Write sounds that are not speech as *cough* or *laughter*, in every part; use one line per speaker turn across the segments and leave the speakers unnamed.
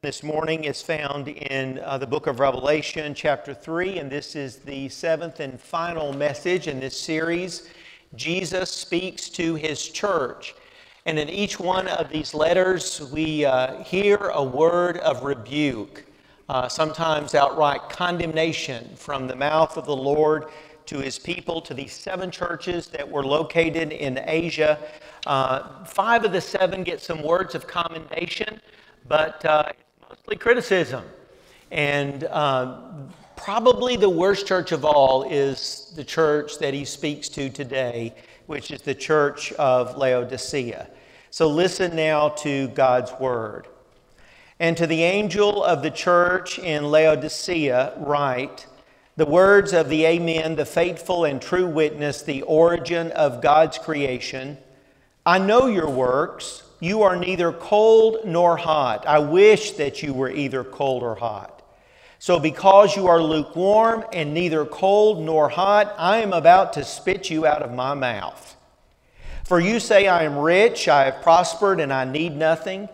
this morning is found in uh, the book of Revelation, chapter 3, and this is the seventh and final message in this series. Jesus speaks to his church. And in each one of these letters, we uh, hear a word of rebuke, uh, sometimes outright condemnation from the mouth of the Lord to his people, to these seven churches that were located in Asia. Uh, five of the seven get some words of commendation, but uh, mostly criticism. And uh, probably the worst church of all is the church that he speaks to today, which is the church of Laodicea. So listen now to God's word. And to the angel of the church in Laodicea, write, the words of the Amen, the faithful and true witness, the origin of God's creation. I know your works. You are neither cold nor hot. I wish that you were either cold or hot. So, because you are lukewarm and neither cold nor hot, I am about to spit you out of my mouth. For you say, I am rich, I have prospered, and I need nothing.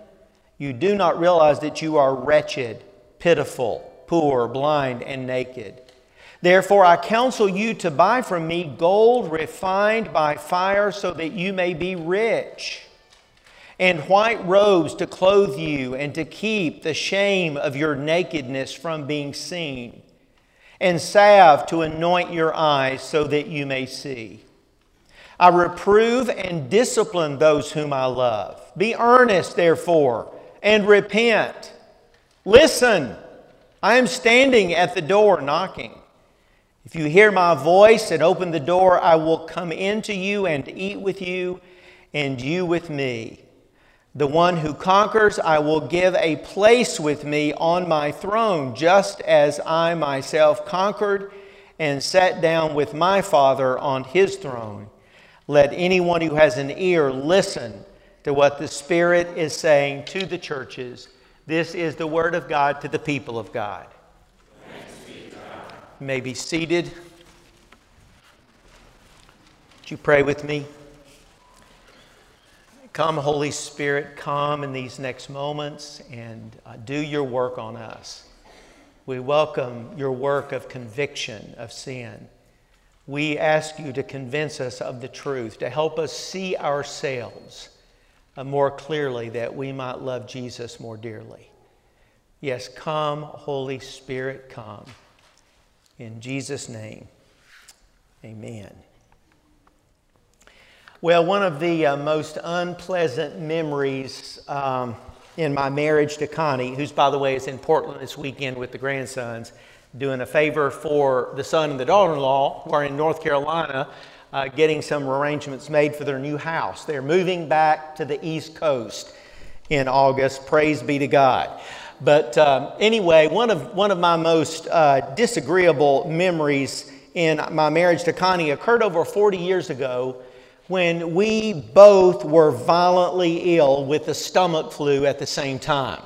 You do not realize that you are wretched, pitiful, poor, blind, and naked. Therefore, I counsel you to buy from me gold refined by fire so that you may be rich, and white robes to clothe you and to keep the shame of your nakedness from being seen, and salve to anoint your eyes so that you may see. I reprove and discipline those whom I love. Be earnest, therefore, and repent. Listen, I am standing at the door knocking. If you hear my voice and open the door, I will come into you and eat with you, and you with me. The one who conquers, I will give a place with me on my throne, just as I myself conquered and sat down with my Father on his throne. Let anyone who has an ear listen to what the Spirit is saying to the churches. This is the word of God to the people of God may be seated. Would you pray with me? Come, Holy Spirit, come in these next moments and uh, do your work on us. We welcome your work of conviction of sin. We ask you to convince us of the truth, to help us see ourselves uh, more clearly that we might love Jesus more dearly. Yes, come, Holy Spirit, come. In Jesus' name, amen. Well, one of the uh, most unpleasant memories um, in my marriage to Connie, who's, by the way, is in Portland this weekend with the grandsons, doing a favor for the son and the daughter in law who are in North Carolina, uh, getting some arrangements made for their new house. They're moving back to the East Coast in August. Praise be to God. But um, anyway, one of, one of my most uh, disagreeable memories in my marriage to Connie occurred over 40 years ago when we both were violently ill with the stomach flu at the same time.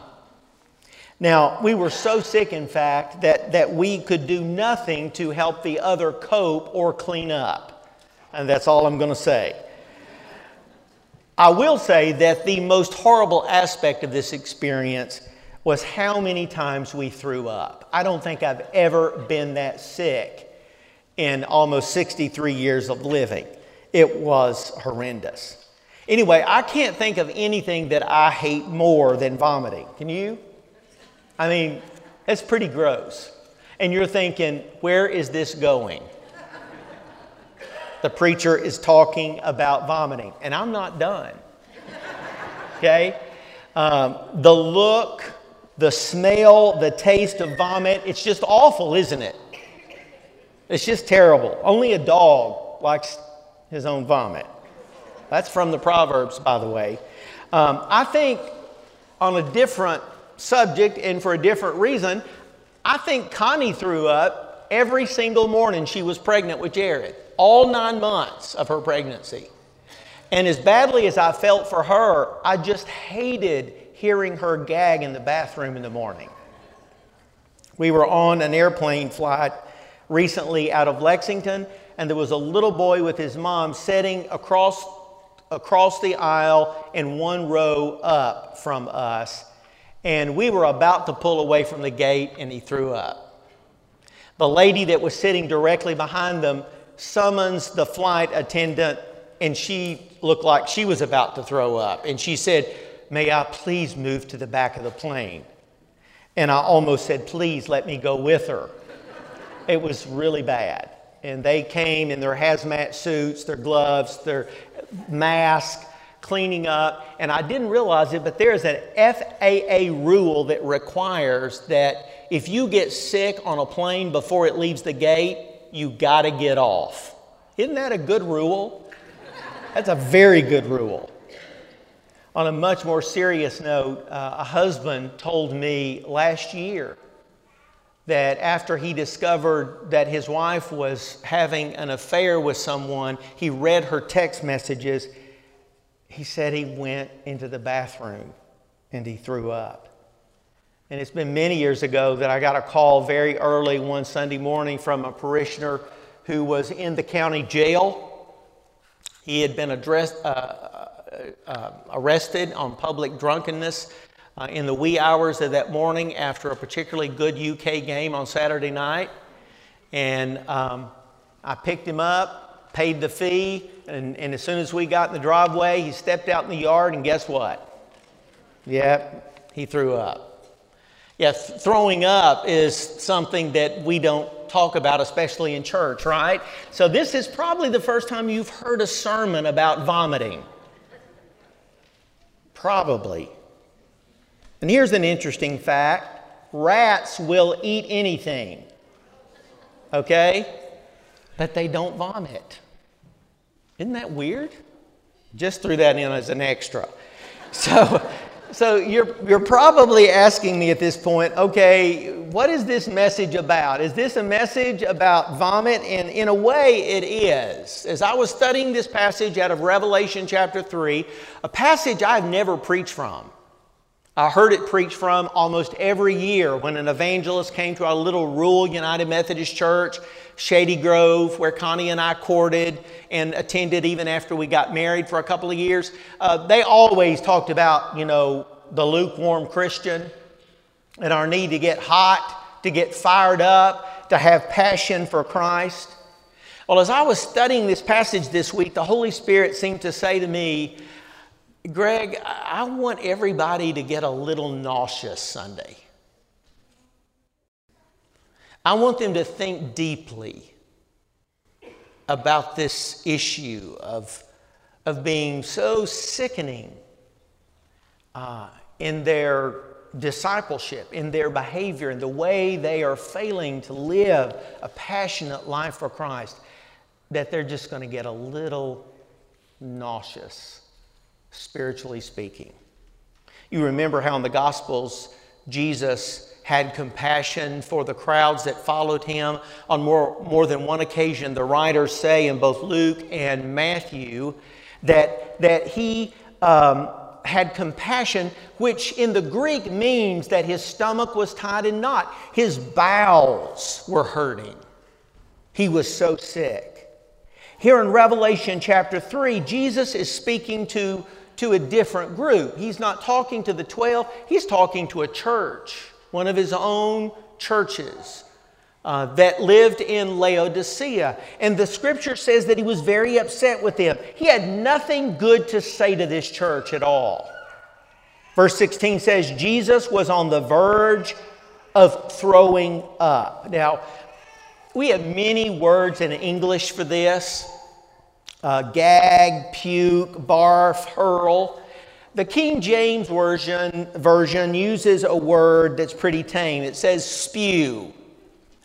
Now, we were so sick, in fact, that, that we could do nothing to help the other cope or clean up. And that's all I'm going to say. I will say that the most horrible aspect of this experience was how many times we threw up. I don't think I've ever been that sick in almost 63 years of living. It was horrendous. Anyway, I can't think of anything that I hate more than vomiting. Can you? I mean, it's pretty gross. And you're thinking, where is this going? The preacher is talking about vomiting, and I'm not done. Okay? Um, the look the smell, the taste of vomit. It's just awful, isn't it? It's just terrible. Only a dog likes his own vomit. That's from the Proverbs, by the way. Um, I think on a different subject and for a different reason, I think Connie threw up every single morning she was pregnant with Jared, all nine months of her pregnancy. And as badly as I felt for her, I just hated hearing her gag in the bathroom in the morning. We were on an airplane flight recently out of Lexington, and there was a little boy with his mom sitting across, across the aisle in one row up from us. And we were about to pull away from the gate, and he threw up. The lady that was sitting directly behind them summons the flight attendant, and she looked like she was about to throw up. And she said, May I please move to the back of the plane? And I almost said, Please let me go with her. It was really bad. And they came in their hazmat suits, their gloves, their mask, cleaning up. And I didn't realize it, but there's an FAA rule that requires that if you get sick on a plane before it leaves the gate, you got to get off. Isn't that a good rule? That's a very good rule. On a much more serious note, uh, a husband told me last year that after he discovered that his wife was having an affair with someone, he read her text messages. He said he went into the bathroom and he threw up. And it's been many years ago that I got a call very early one Sunday morning from a parishioner who was in the county jail. He had been addressed, uh, uh, arrested on public drunkenness uh, in the wee hours of that morning after a particularly good UK game on Saturday night. And um, I picked him up, paid the fee, and, and as soon as we got in the driveway, he stepped out in the yard, and guess what? Yep, he threw up. Yeah, th- throwing up is something that we don't talk about, especially in church, right? So, this is probably the first time you've heard a sermon about vomiting. Probably. And here's an interesting fact rats will eat anything, okay? But they don't vomit. Isn't that weird? Just threw that in as an extra. *laughs* So, so you're, you're probably asking me at this point, okay, what is this message about? Is this a message about vomit? And in a way, it is. As I was studying this passage out of Revelation chapter 3, a passage I've never preached from. I heard it preached from almost every year when an evangelist came to our little rural United Methodist Church, Shady Grove, where Connie and I courted and attended even after we got married for a couple of years. Uh, they always talked about, you know, the lukewarm Christian and our need to get hot, to get fired up, to have passion for Christ. Well, as I was studying this passage this week, the Holy Spirit seemed to say to me, Greg, I want everybody to get a little nauseous Sunday. I want them to think deeply about this issue of, of being so sickening uh, in their discipleship, in their behavior, in the way they are failing to live a passionate life for Christ, that they're just going to get a little nauseous spiritually speaking. You remember how in the Gospels, Jesus had compassion for the crowds that followed him. On more, more than one occasion, the writers say in both Luke and Matthew that, that he um, had compassion, which in the Greek means that his stomach was tied in knot, his bowels were hurting. He was so sick. Here in Revelation chapter 3, Jesus is speaking to to a different group. He's not talking to the 12, he's talking to a church, one of his own churches. Uh, that lived in Laodicea. And the scripture says that he was very upset with them. He had nothing good to say to this church at all. Verse 16 says, Jesus was on the verge of throwing up. Now, we have many words in English for this uh, gag, puke, barf, hurl. The King James version, version uses a word that's pretty tame. It says spew.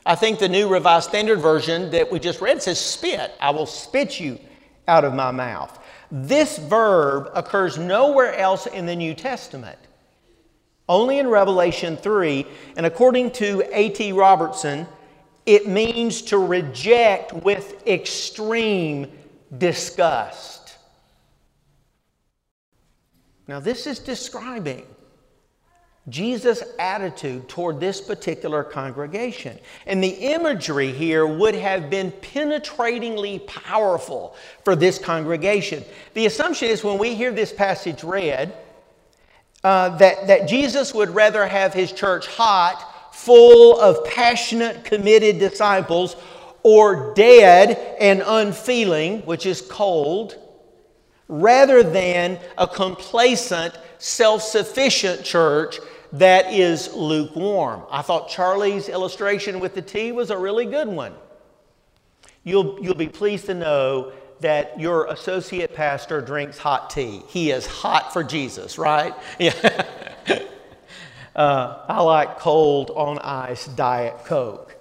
I think the New Revised Standard Version that we just read says spit. I will spit you out of my mouth. This verb occurs nowhere else in the New Testament, only in Revelation 3. And according to A.T. Robertson, it means to reject with extreme disgust. Now, this is describing Jesus' attitude toward this particular congregation. And the imagery here would have been penetratingly powerful for this congregation. The assumption is when we hear this passage read, uh, that, that Jesus would rather have his church hot, full of passionate, committed disciples, or dead and unfeeling, which is cold, rather than a complacent, self sufficient church that is lukewarm. I thought Charlie's illustration with the tea was a really good one. You'll, you'll be pleased to know that your associate pastor drinks hot tea. He is hot for Jesus, right? *laughs* Yeah. uh, I like cold on ice Diet Coke.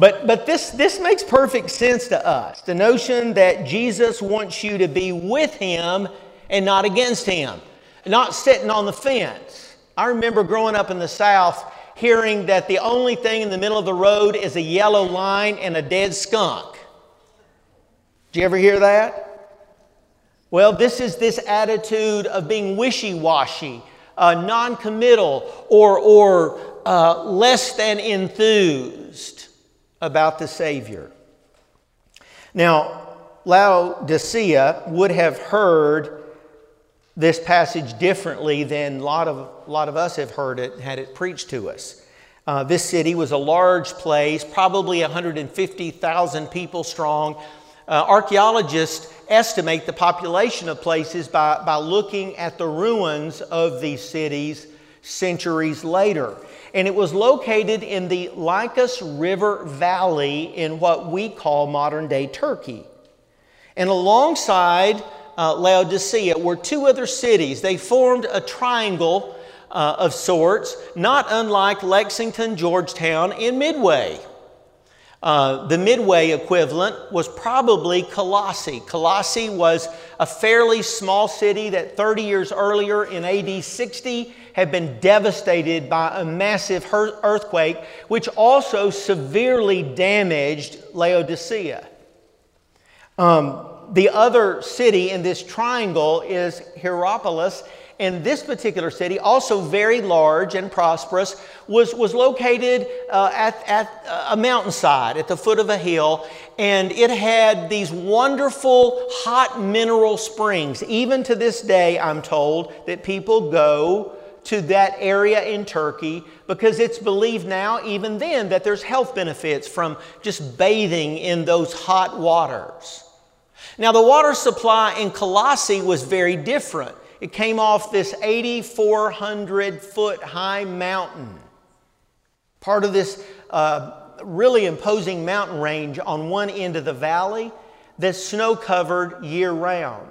But, but this, this makes perfect sense to us the notion that Jesus wants you to be with Him and not against Him, not sitting on the fence. I remember growing up in the South hearing that the only thing in the middle of the road is a yellow line and a dead skunk. Did you ever hear that? Well, this is this attitude of being wishy washy, uh, non committal, or, or uh, less than enthused about the Savior. Now, Laodicea would have heard this passage differently than a lot of, a lot of us have heard it, had it preached to us. Uh, this city was a large place, probably 150,000 people strong. Uh, archaeologists estimate the population of places by, by looking at the ruins of these cities centuries later. And it was located in the Lycus River Valley in what we call modern day Turkey. And alongside uh, Laodicea were two other cities. They formed a triangle uh, of sorts, not unlike Lexington, Georgetown, and Midway. Uh, the Midway equivalent was probably Colossae. Colossae was a fairly small city that 30 years earlier in AD 60 had been devastated by a massive earthquake, which also severely damaged Laodicea. Um, the other city in this triangle is Hierapolis, and this particular city, also very large and prosperous, was, was located uh, at, at a mountainside at the foot of a hill, and it had these wonderful hot mineral springs. Even to this day, I'm told that people go to that area in Turkey because it's believed now, even then, that there's health benefits from just bathing in those hot waters. Now, the water supply in Colossae was very different. It came off this 8,400 foot high mountain, part of this uh, really imposing mountain range on one end of the valley that's snow covered year round.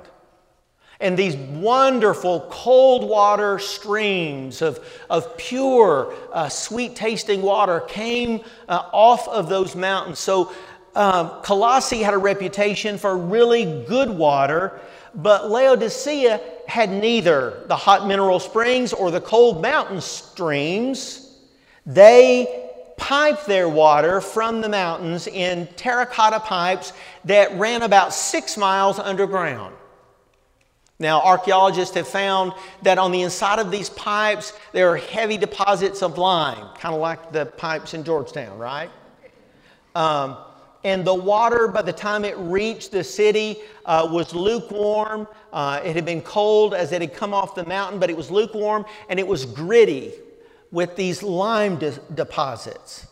And these wonderful cold water streams of, of pure, uh, sweet tasting water came uh, off of those mountains. So um, Colossae had a reputation for really good water, but Laodicea had neither the hot mineral springs or the cold mountain streams. They piped their water from the mountains in terracotta pipes that ran about six miles underground. Now, archaeologists have found that on the inside of these pipes, there are heavy deposits of lime, kind of like the pipes in Georgetown, right? Um, and the water, by the time it reached the city, uh, was lukewarm. Uh, it had been cold as it had come off the mountain, but it was lukewarm and it was gritty with these lime de- deposits.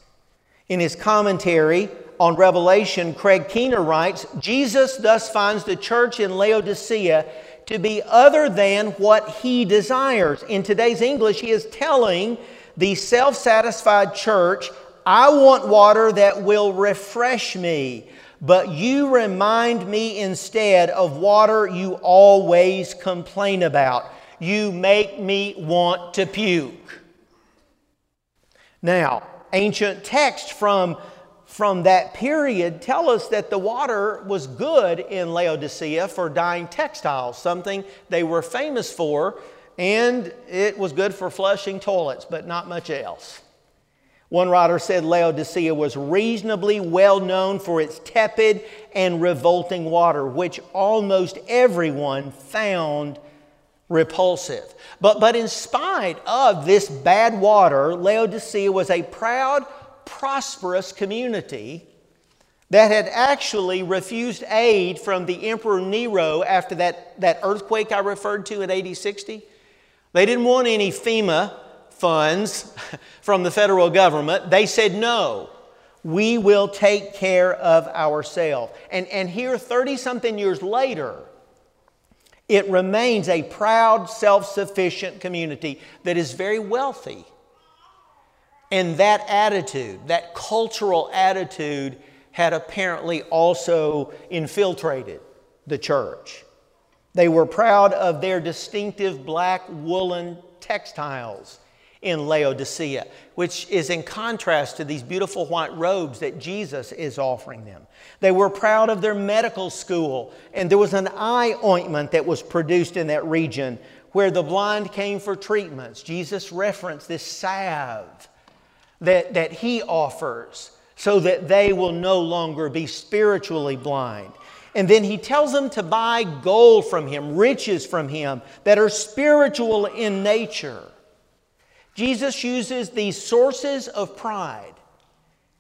In his commentary on Revelation, Craig Keener writes Jesus thus finds the church in Laodicea to be other than what he desires. In today's English, he is telling the self satisfied church I want water that will refresh me, but you remind me instead of water you always complain about. You make me want to puke. Now, ancient text from, from that period tell us that the water was good in Laodicea for dyeing textiles, something they were famous for, and it was good for flushing toilets, but not much else. One writer said Laodicea was reasonably well known for its tepid and revolting water, which almost everyone found repulsive. But, but in spite of this bad water, Laodicea was a proud, prosperous community that had actually refused aid from the Emperor Nero after that, that earthquake I referred to in AD 60. They didn't want any FEMA funds *laughs* from the federal government. They said, no, we will take care of ourselves. And, and here, 30 something years later, it remains a proud, self sufficient community that is very wealthy. And that attitude, that cultural attitude, had apparently also infiltrated the church. They were proud of their distinctive black woolen textiles in Laodicea, which is in contrast to these beautiful white robes that Jesus is offering them. They were proud of their medical school, and there was an eye ointment that was produced in that region where the blind came for treatments. Jesus referenced this salve that, that he offers so that they will no longer be spiritually blind. And then he tells them to buy gold from him, riches from him that are spiritual in nature. Jesus uses these sources of pride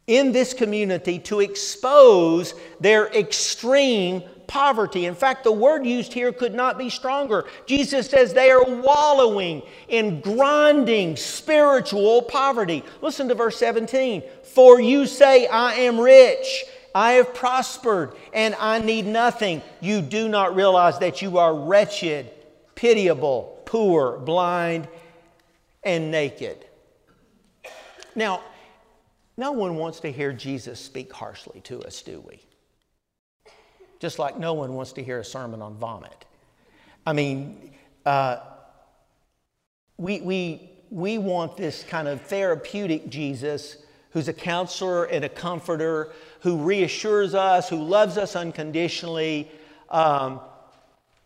in this community to expose their extreme poverty. In fact, the word used here could not be stronger. Jesus says they are wallowing in grinding spiritual poverty. Listen to verse 17. For you say, I am rich, I have prospered, and I need nothing. You do not realize that you are wretched, pitiable, poor, blind, and naked. Now, no one wants to hear Jesus speak harshly to us, do we? Just like no one wants to hear a sermon on vomit. I mean, uh, we, we, we want this kind of therapeutic Jesus who's a counselor and a comforter, who reassures us, who loves us unconditionally, um,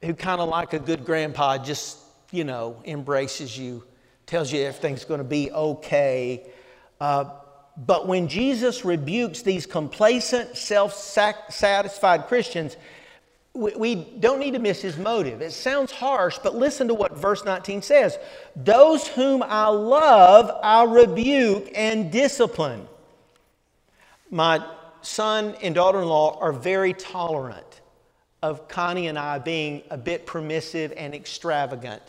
who kind of like a good grandpa just, you know, embraces you, tells you everything's going to be okay. Uh, but when Jesus rebukes these complacent, self satisfied Christians, we don't need to miss his motive. It sounds harsh, but listen to what verse 19 says Those whom I love, I rebuke and discipline. My son and daughter in law are very tolerant of Connie and I being a bit permissive and extravagant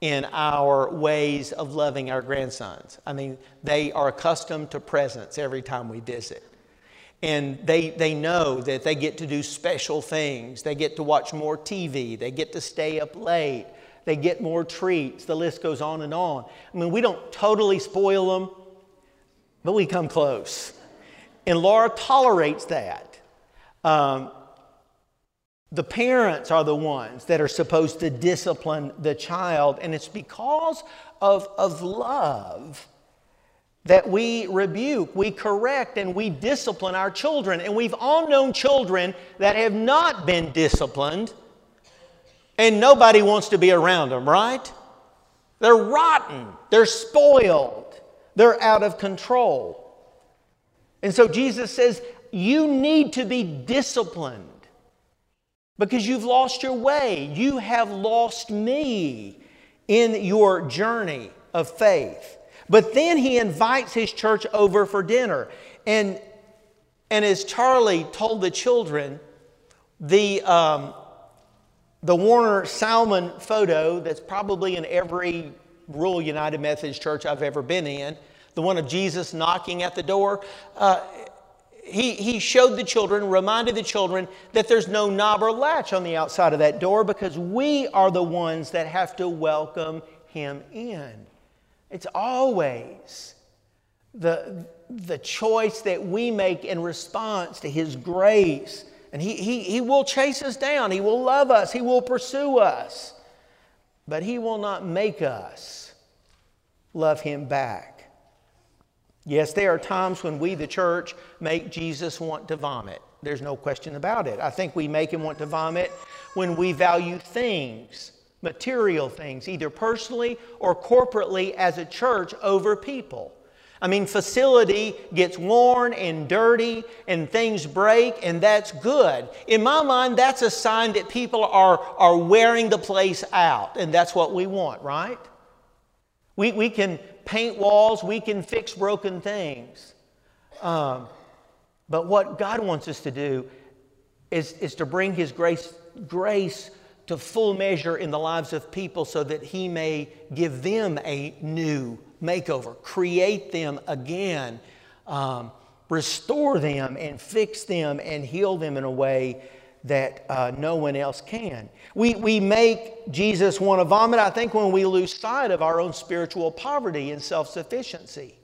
in our ways of loving our grandsons. I mean, they are accustomed to presents every time we visit. And they, they know that they get to do special things. They get to watch more TV. They get to stay up late. They get more treats. The list goes on and on. I mean, we don't totally spoil them, but we come close. And Laura tolerates that. Um, the parents are the ones that are supposed to discipline the child, and it's because of, of love that we rebuke, we correct, and we discipline our children. And we've all known children that have not been disciplined, and nobody wants to be around them, right? They're rotten, they're spoiled, they're out of control. And so Jesus says, You need to be disciplined because you've lost your way. You have lost me in your journey of faith. But then he invites his church over for dinner. And, and as Charlie told the children, the, um, the Warner Sallman photo that's probably in every rural United Methodist church I've ever been in, the one of Jesus knocking at the door, uh, he, he showed the children, reminded the children that there's no knob or latch on the outside of that door because we are the ones that have to welcome him in. It's always the, the choice that we make in response to his grace. And he, he, he will chase us down, he will love us, he will pursue us, but he will not make us love him back. Yes, there are times when we, the church, make Jesus want to vomit. There's no question about it. I think we make him want to vomit when we value things, material things, either personally or corporately as a church over people. I mean, facility gets worn and dirty and things break, and that's good. In my mind, that's a sign that people are, are wearing the place out, and that's what we want, right? We, we can paint walls, we can fix broken things. Um, but what God wants us to do is, is to bring His grace, grace to full measure in the lives of people so that He may give them a new makeover, create them again, um, restore them, and fix them and heal them in a way that uh, no one else can. We, we make Jesus want to vomit, I think, when we lose sight of our own spiritual poverty and self sufficiency.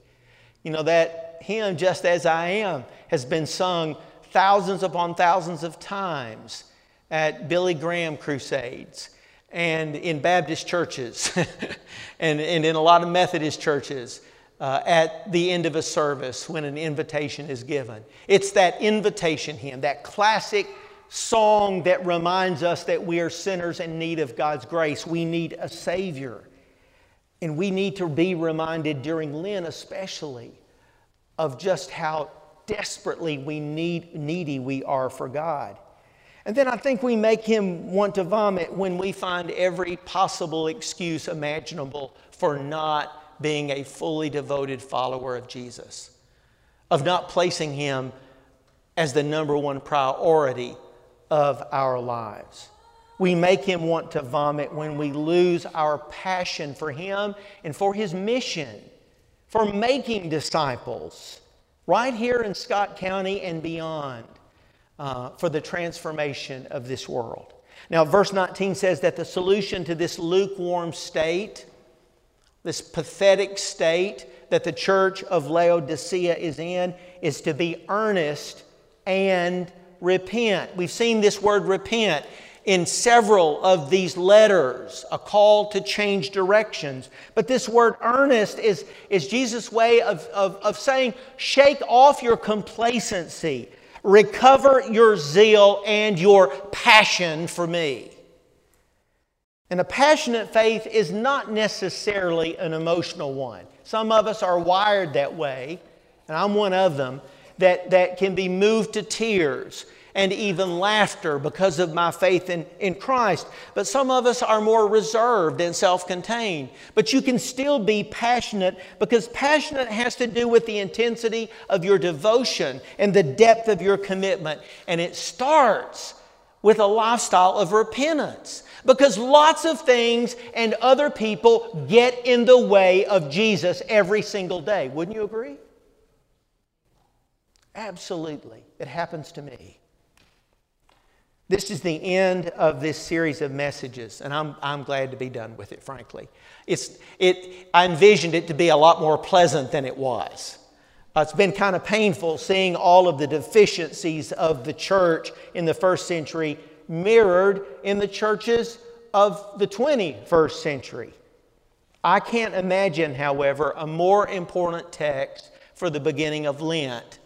You know, that hymn, Just As I Am, has been sung thousands upon thousands of times at Billy Graham crusades and in Baptist churches *laughs* and, and in a lot of Methodist churches uh, at the end of a service when an invitation is given. It's that invitation hymn, that classic song that reminds us that we are sinners in need of God's grace. We need a Savior. And we need to be reminded during Lent, especially, of just how desperately we need, needy we are for God. And then I think we make him want to vomit when we find every possible excuse imaginable for not being a fully devoted follower of Jesus, of not placing him as the number one priority of our lives. We make him want to vomit when we lose our passion for him and for his mission, for making disciples right here in Scott County and beyond uh, for the transformation of this world. Now, verse 19 says that the solution to this lukewarm state, this pathetic state that the church of Laodicea is in, is to be earnest and repent. We've seen this word repent in several of these letters, a call to change directions. But this word earnest is, is Jesus' way of, of, of saying, shake off your complacency. Recover your zeal and your passion for me. And a passionate faith is not necessarily an emotional one. Some of us are wired that way, and I'm one of them, that, that can be moved to tears and even laughter because of my faith in, in Christ. But some of us are more reserved and self contained. But you can still be passionate because passionate has to do with the intensity of your devotion and the depth of your commitment. And it starts with a lifestyle of repentance. Because lots of things and other people get in the way of Jesus every single day. Wouldn't you agree? Absolutely. It happens to me. This is the end of this series of messages, and I'm, I'm glad to be done with it, frankly. It's, it, I envisioned it to be a lot more pleasant than it was. It's been kind of painful seeing all of the deficiencies of the church in the first century mirrored in the churches of the 21st century. I can't imagine, however, a more important text for the beginning of Lent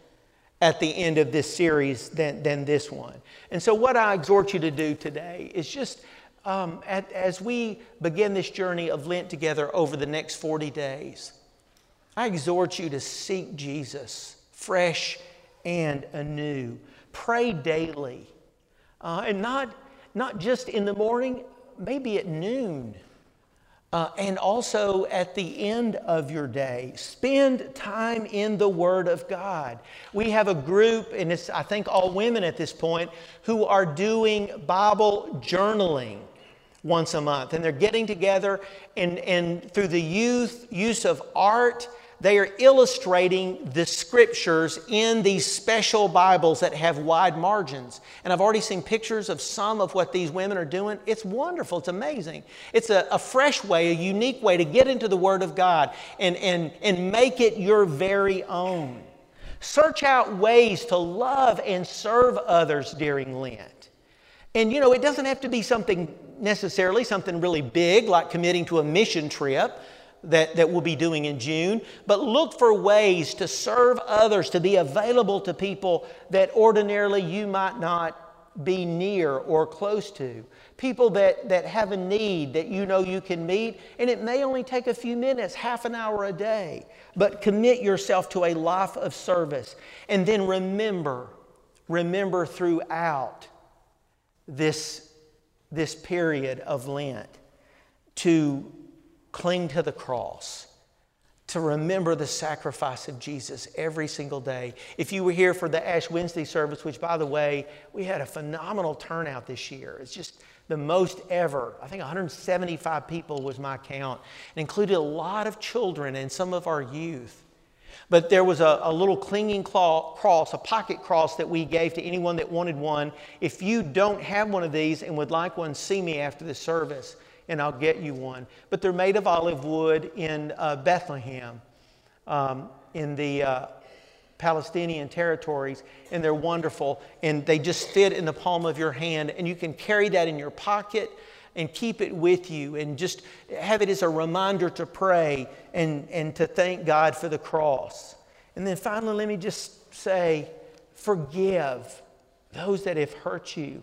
at the end of this series than, than this one. And so, what I exhort you to do today is just um, at, as we begin this journey of Lent together over the next 40 days, I exhort you to seek Jesus fresh and anew. Pray daily. Uh, and not, not just in the morning, maybe at noon. Uh, and also at the end of your day, spend time in the Word of God. We have a group, and it's, I think, all women at this point, who are doing Bible journaling once a month. And they're getting together, and, and through the youth, use of art they are illustrating the scriptures in these special Bibles that have wide margins. And I've already seen pictures of some of what these women are doing. It's wonderful, it's amazing. It's a, a fresh way, a unique way to get into the Word of God and, and, and make it your very own. Search out ways to love and serve others during Lent. And you know, it doesn't have to be something necessarily something really big like committing to a mission trip that, that we'll be doing in June, but look for ways to serve others, to be available to people that ordinarily you might not be near or close to. People that, that have a need that you know you can meet, and it may only take a few minutes, half an hour a day, but commit yourself to a life of service. And then remember, remember throughout this, this period of Lent to cling to the cross, to remember the sacrifice of Jesus every single day. If you were here for the Ash Wednesday service, which by the way, we had a phenomenal turnout this year. It's just the most ever. I think 175 people was my count. It included a lot of children and some of our youth. But there was a, a little clinging claw, cross, a pocket cross that we gave to anyone that wanted one. If you don't have one of these and would like one, see me after the service and I'll get you one. But they're made of olive wood in uh, Bethlehem, um, in the uh, Palestinian territories, and they're wonderful. And they just fit in the palm of your hand, and you can carry that in your pocket and keep it with you and just have it as a reminder to pray and, and to thank God for the cross. And then finally, let me just say, forgive those that have hurt you.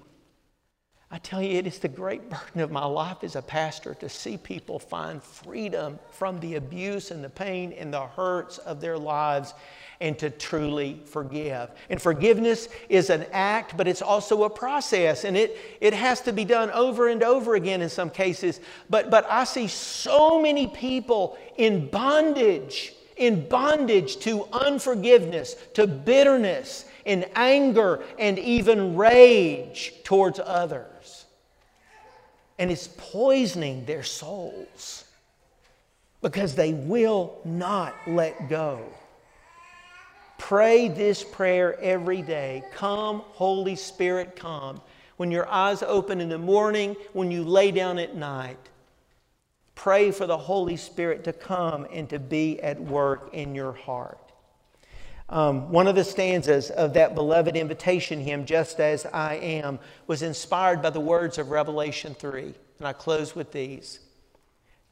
I tell you, it is the great *laughs* burden of my life as a pastor to see people find freedom from the abuse and the pain and the hurts of their lives and to truly forgive. And forgiveness is an act, but it's also a process, and it, it has to be done over and over again in some cases. But, but I see so many people in bondage, in bondage to unforgiveness, to bitterness, in anger, and even rage towards others and it's poisoning their souls because they will not let go. Pray this prayer every day. Come, Holy Spirit, come. When your eyes open in the morning, when you lay down at night, pray for the Holy Spirit to come and to be at work in your heart. Um, one of the stanzas of that beloved invitation hymn, Just as I Am, was inspired by the words of Revelation 3. And I close with these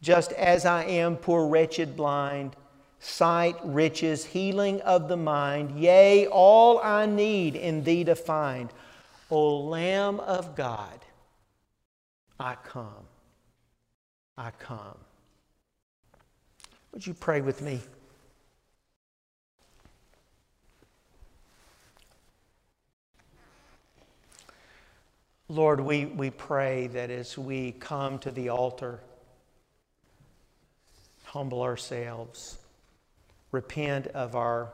Just as I am, poor, wretched, blind, sight, riches, healing of the mind, yea, all I need in thee to find. O Lamb of God, I come. I come. Would you pray with me? Lord, we, we pray that as we come to the altar, humble ourselves, repent of our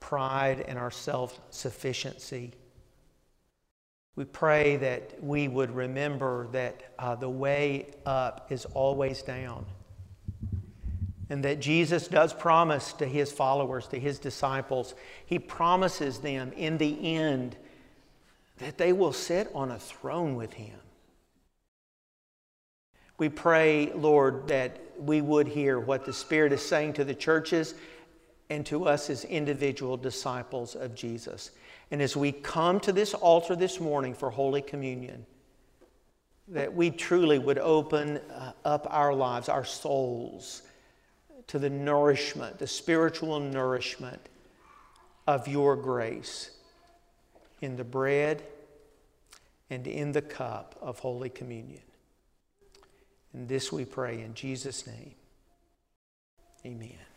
pride and our self sufficiency. We pray that we would remember that uh, the way up is always down. And that Jesus does promise to his followers, to his disciples, he promises them in the end that they will sit on a throne with him. We pray, Lord, that we would hear what the Spirit is saying to the churches and to us as individual disciples of Jesus. And as we come to this altar this morning for Holy Communion, that we truly would open uh, up our lives, our souls, to the nourishment, the spiritual nourishment of your grace in the bread and in the cup of Holy Communion. And this we pray in Jesus' name. Amen.